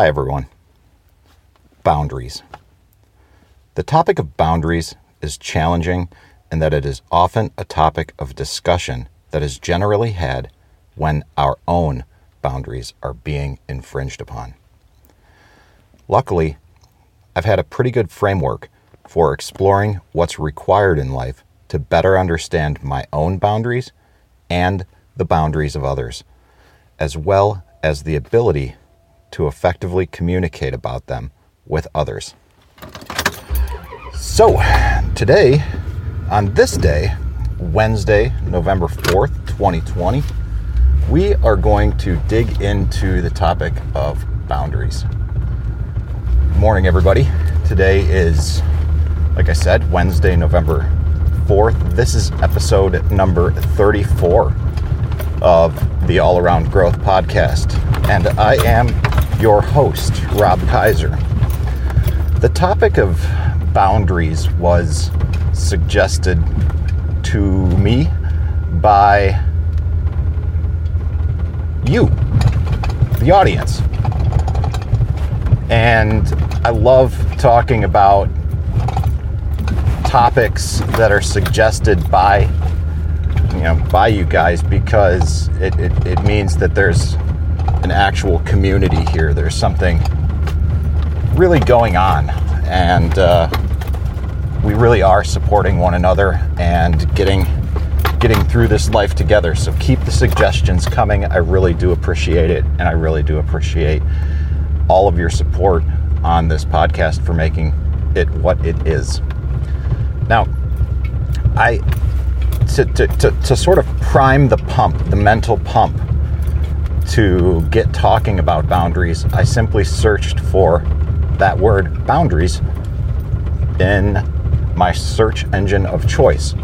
Hi, everyone. Boundaries. The topic of boundaries is challenging in that it is often a topic of discussion that is generally had when our own boundaries are being infringed upon. Luckily, I've had a pretty good framework for exploring what's required in life to better understand my own boundaries and the boundaries of others, as well as the ability to effectively communicate about them with others. So, today, on this day, Wednesday, November 4th, 2020, we are going to dig into the topic of boundaries. Morning, everybody. Today is, like I said, Wednesday, November 4th. This is episode number 34 of the All Around Growth Podcast. And I am your host, Rob Kaiser. The topic of boundaries was suggested to me by you, the audience. And I love talking about topics that are suggested by you know by you guys because it, it, it means that there's an actual community here. There's something really going on and uh, we really are supporting one another and getting getting through this life together. So keep the suggestions coming. I really do appreciate it, and I really do appreciate all of your support on this podcast for making it what it is. Now, I to, to, to, to sort of prime the pump, the mental pump to get talking about boundaries, I simply searched for that word boundaries in my search engine of choice.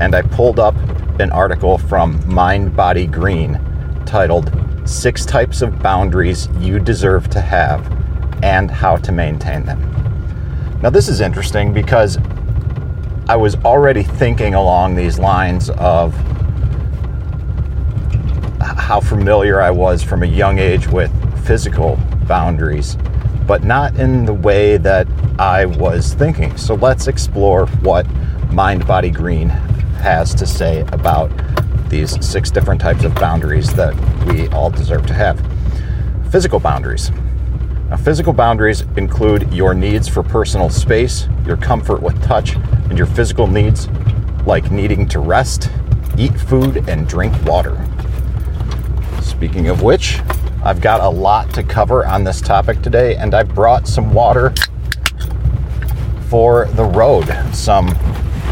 And I pulled up an article from Mind Body Green titled Six Types of Boundaries You Deserve to Have and How to Maintain Them. Now, this is interesting because I was already thinking along these lines of how familiar I was from a young age with physical boundaries but not in the way that I was thinking. So let's explore what Mind Body Green has to say about these six different types of boundaries that we all deserve to have. Physical boundaries. Now, physical boundaries include your needs for personal space, your comfort with touch, and your physical needs like needing to rest, eat food, and drink water. Speaking of which, I've got a lot to cover on this topic today, and I brought some water for the road, some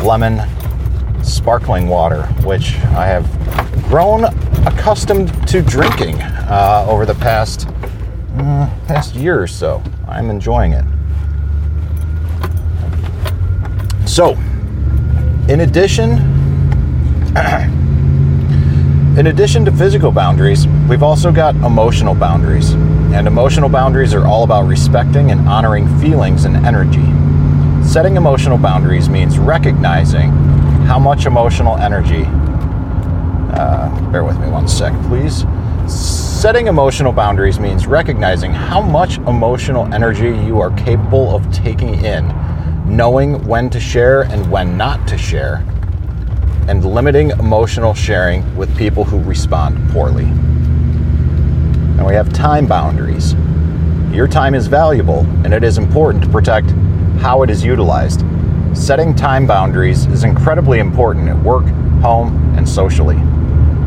lemon sparkling water, which I have grown accustomed to drinking uh, over the past uh, past year or so. I'm enjoying it. So, in addition. In addition to physical boundaries, we've also got emotional boundaries. And emotional boundaries are all about respecting and honoring feelings and energy. Setting emotional boundaries means recognizing how much emotional energy. Uh, bear with me one sec, please. Setting emotional boundaries means recognizing how much emotional energy you are capable of taking in, knowing when to share and when not to share, and limiting emotional sharing with people who respond poorly. And we have time boundaries. Your time is valuable, and it is important to protect how it is utilized. Setting time boundaries is incredibly important at work, home, and socially.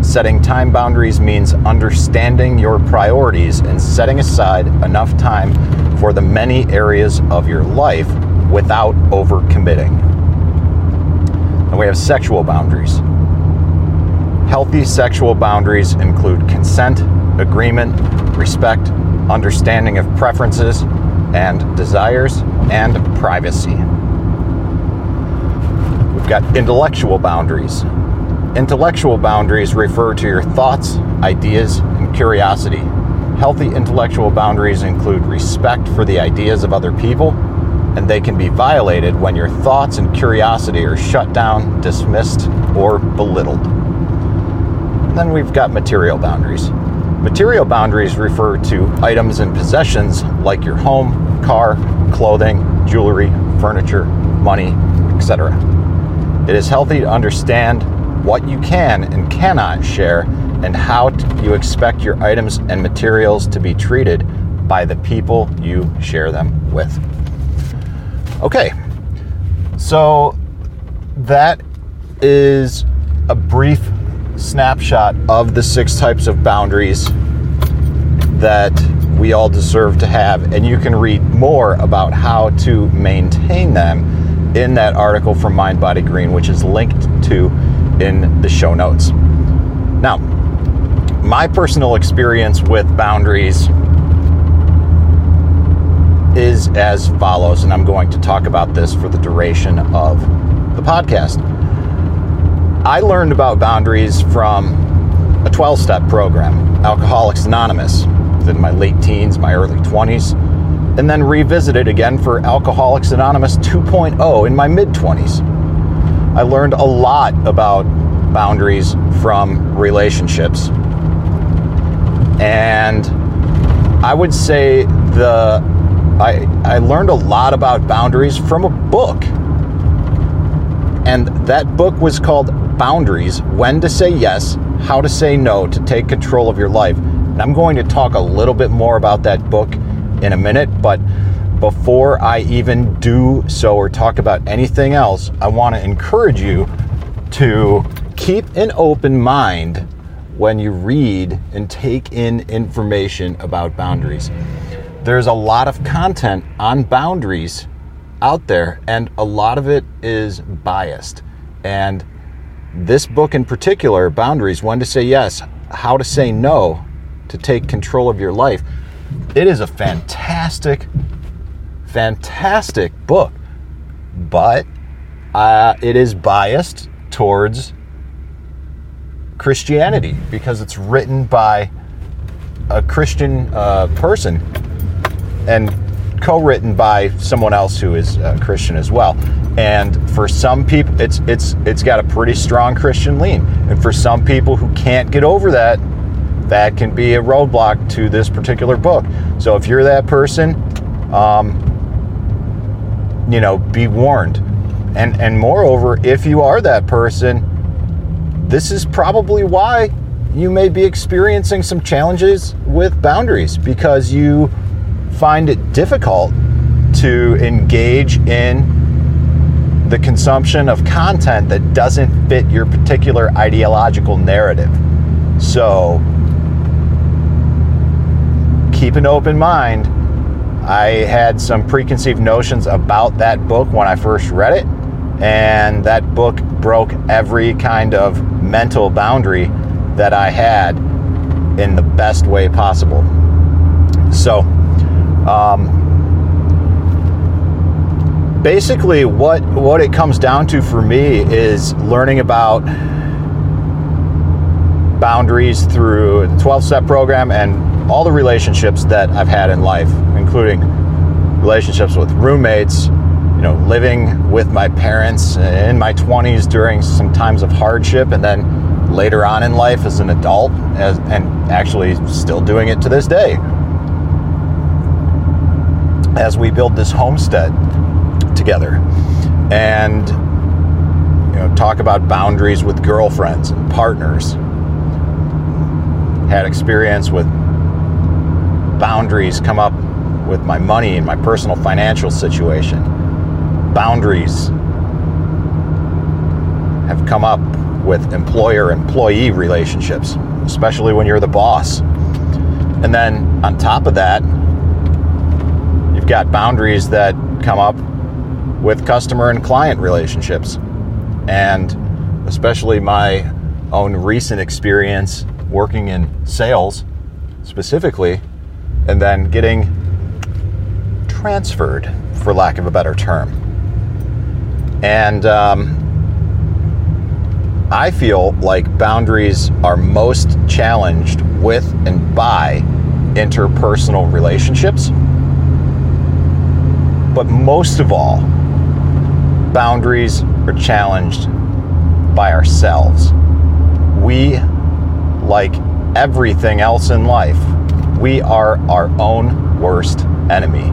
Setting time boundaries means understanding your priorities and setting aside enough time for the many areas of your life without overcommitting. And we have sexual boundaries. Healthy sexual boundaries include consent, agreement, respect, understanding of preferences and desires, and privacy. We've got intellectual boundaries. Intellectual boundaries refer to your thoughts, ideas, and curiosity. Healthy intellectual boundaries include respect for the ideas of other people and they can be violated when your thoughts and curiosity are shut down, dismissed, or belittled. then we've got material boundaries. Material boundaries refer to items and possessions like your home, car, clothing, jewelry, furniture, money, etc. It is healthy to understand what you can and cannot share and how you expect your items and materials to be treated by the people you share them with. Okay, so that is a brief snapshot of the six types of boundaries that we all deserve to have. And you can read more about how to maintain them in that article from Mind Body Green, which is linked to in the show notes. Now, my personal experience with boundaries is as follows, and I'm going to talk about this for the duration of the podcast. I learned about boundaries from a 12 step program, Alcoholics Anonymous, in my late teens, my early 20s, and then revisited again for Alcoholics Anonymous 2.0 in my mid 20s. I learned a lot about boundaries from relationships. And I would say the I, I learned a lot about boundaries from a book. And that book was called Boundaries When to Say Yes, How to Say No to Take Control of Your Life. And I'm going to talk a little bit more about that book in a minute, but before I even do so or talk about anything else, I want to encourage you to keep an open mind when you read and take in information about boundaries there's a lot of content on boundaries out there, and a lot of it is biased. And this book in particular, Boundaries When to Say Yes, How to Say No to Take Control of Your Life, it is a fantastic, fantastic book. But uh, it is biased towards Christianity because it's written by a Christian uh, person and co-written by someone else who is a Christian as well. And for some people, it's it's it's got a pretty strong Christian lean. And for some people who can't get over that, that can be a roadblock to this particular book. So if you're that person, um, you know, be warned. And and moreover, if you are that person, this is probably why you may be experiencing some challenges with boundaries because you find it difficult to engage in the consumption of content that doesn't fit your particular ideological narrative. So, keep an open mind. I had some preconceived notions about that book when I first read it, and that book broke every kind of mental boundary that I had in the best way possible. So, um, basically, what what it comes down to for me is learning about boundaries through the 12 step program and all the relationships that I've had in life, including relationships with roommates, you know, living with my parents in my 20s during some times of hardship, and then later on in life as an adult, as, and actually still doing it to this day as we build this homestead together and you know talk about boundaries with girlfriends and partners. Had experience with boundaries come up with my money and my personal financial situation. Boundaries have come up with employer employee relationships especially when you're the boss. And then on top of that got boundaries that come up with customer and client relationships. And especially my own recent experience working in sales specifically, and then getting transferred, for lack of a better term. And um, I feel like boundaries are most challenged with and by interpersonal relationships but most of all, boundaries are challenged by ourselves. We, like everything else in life, we are our own worst enemy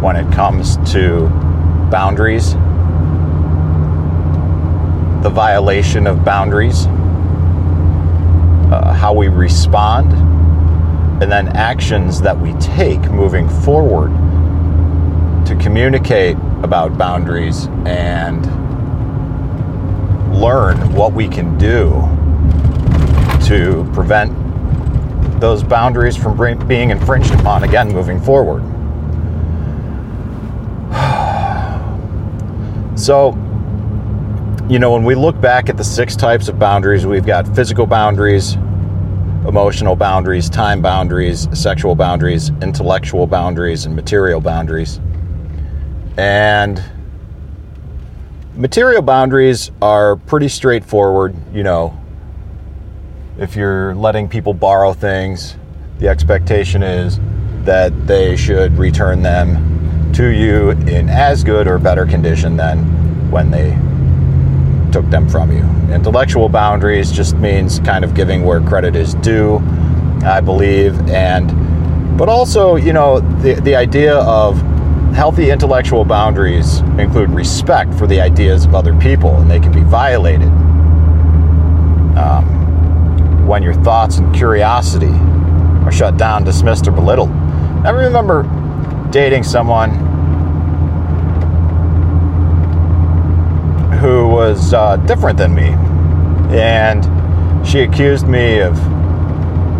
when it comes to boundaries, the violation of boundaries, uh, how we respond, and then actions that we take moving forward to communicate about boundaries and learn what we can do to prevent those boundaries from being infringed upon again moving forward. So, you know, when we look back at the six types of boundaries, we've got physical boundaries, emotional boundaries, time boundaries, sexual boundaries, intellectual boundaries, and material boundaries. And material boundaries are pretty straightforward. You know, if you're letting people borrow things, the expectation is that they should return them to you in as good or better condition than when they took them from you. Intellectual boundaries just means kind of giving where credit is due, I believe, and but also, you know, the the idea of healthy intellectual boundaries include respect for the ideas of other people, and they can be violated um, when your thoughts and curiosity are shut down, dismissed, or belittled. I remember dating someone who was uh, different than me, and she accused me of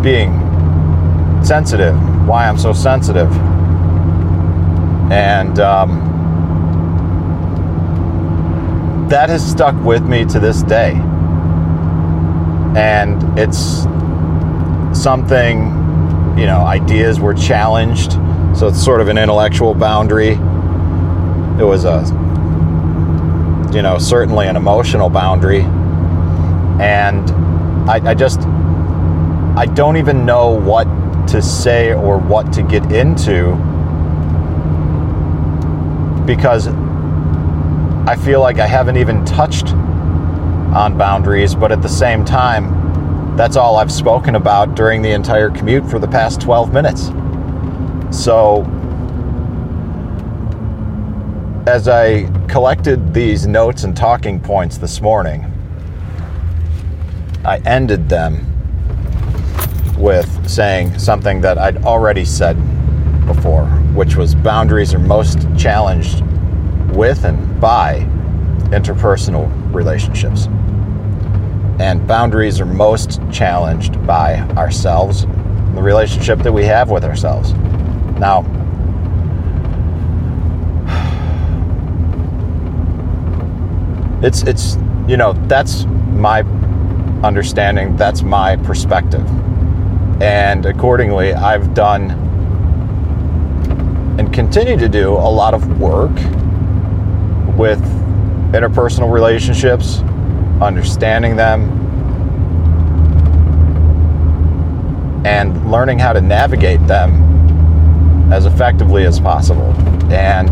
being sensitive. Why I'm so sensitive and um, that has stuck with me to this day. And it's something, you know, ideas were challenged. So it's sort of an intellectual boundary. It was a, you know, certainly an emotional boundary. And I, I just, I don't even know what to say or what to get into because I feel like I haven't even touched on boundaries, but at the same time, that's all I've spoken about during the entire commute for the past 12 minutes. So, as I collected these notes and talking points this morning, I ended them with saying something that I'd already said before, which was boundaries are most challenged with and by interpersonal relationships. And boundaries are most challenged by ourselves, the relationship that we have with ourselves. Now, it's it's you know that's my understanding that's my perspective and accordingly i've done and continue to do a lot of work with interpersonal relationships, understanding them, and learning how to navigate them as effectively as possible. And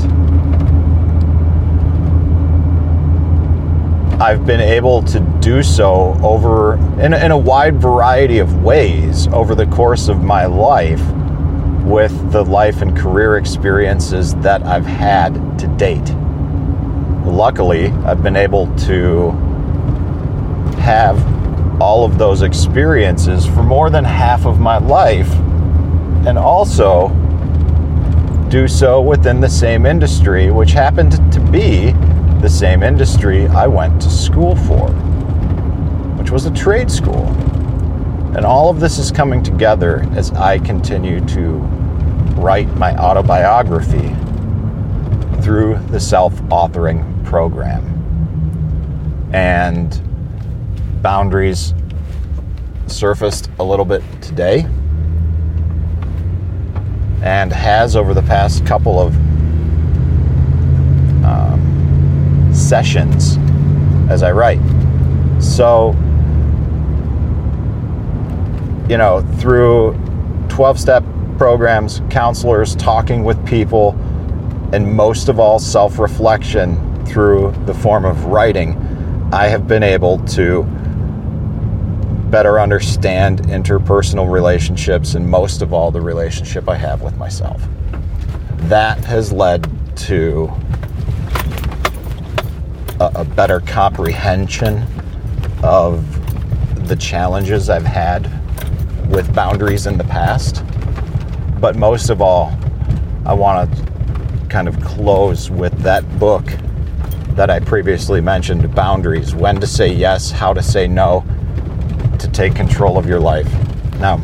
I've been able to do so over in, in a wide variety of ways over the course of my life with the life and career experiences that I've had to date. Luckily, I've been able to have all of those experiences for more than half of my life and also do so within the same industry, which happened to be the same industry I went to school for, which was a trade school. And all of this is coming together as I continue to write my autobiography through the self authoring program. And boundaries surfaced a little bit today and has over the past couple of um, sessions as I write. So, you know, through 12 step programs, counselors, talking with people, and most of all, self reflection through the form of writing, I have been able to better understand interpersonal relationships and most of all the relationship I have with myself. That has led to a, a better comprehension of the challenges I've had with boundaries in the past. But most of all, I want to kind of close with that book that I previously mentioned Boundaries When to Say Yes, How to Say No, to Take Control of Your Life. Now,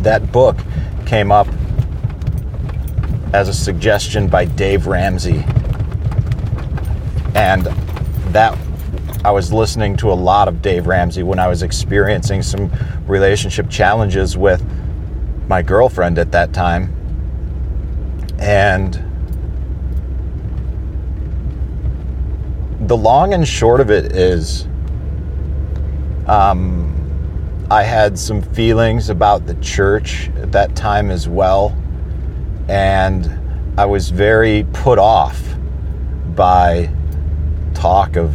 that book came up as a suggestion by Dave Ramsey. And that I was listening to a lot of Dave Ramsey when I was experiencing some relationship challenges with my girlfriend at that time. And the long and short of it is um, I had some feelings about the church at that time as well. And I was very put off by talk of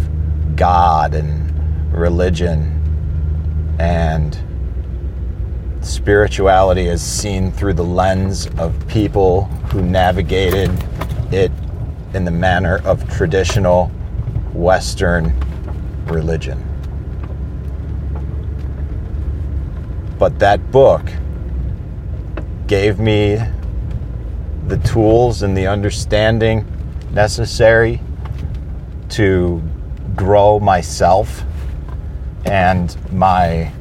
God and religion and spirituality is seen through the lens of people who navigated it in the manner of traditional Western religion. But that book gave me the tools and the understanding necessary to grow myself and my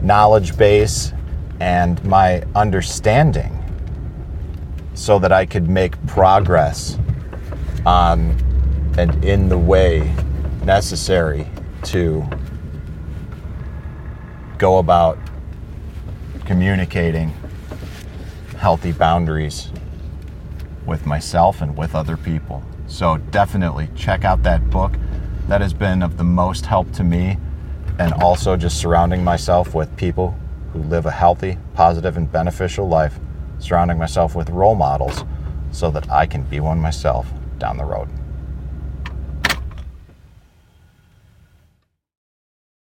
knowledge base and my understanding so that I could make progress on and in the way necessary to go about communicating healthy boundaries with myself and with other people. So definitely check out that book. That has been of the most help to me and also just surrounding myself with people who live a healthy, positive, and beneficial life, surrounding myself with role models so that I can be one myself down the road.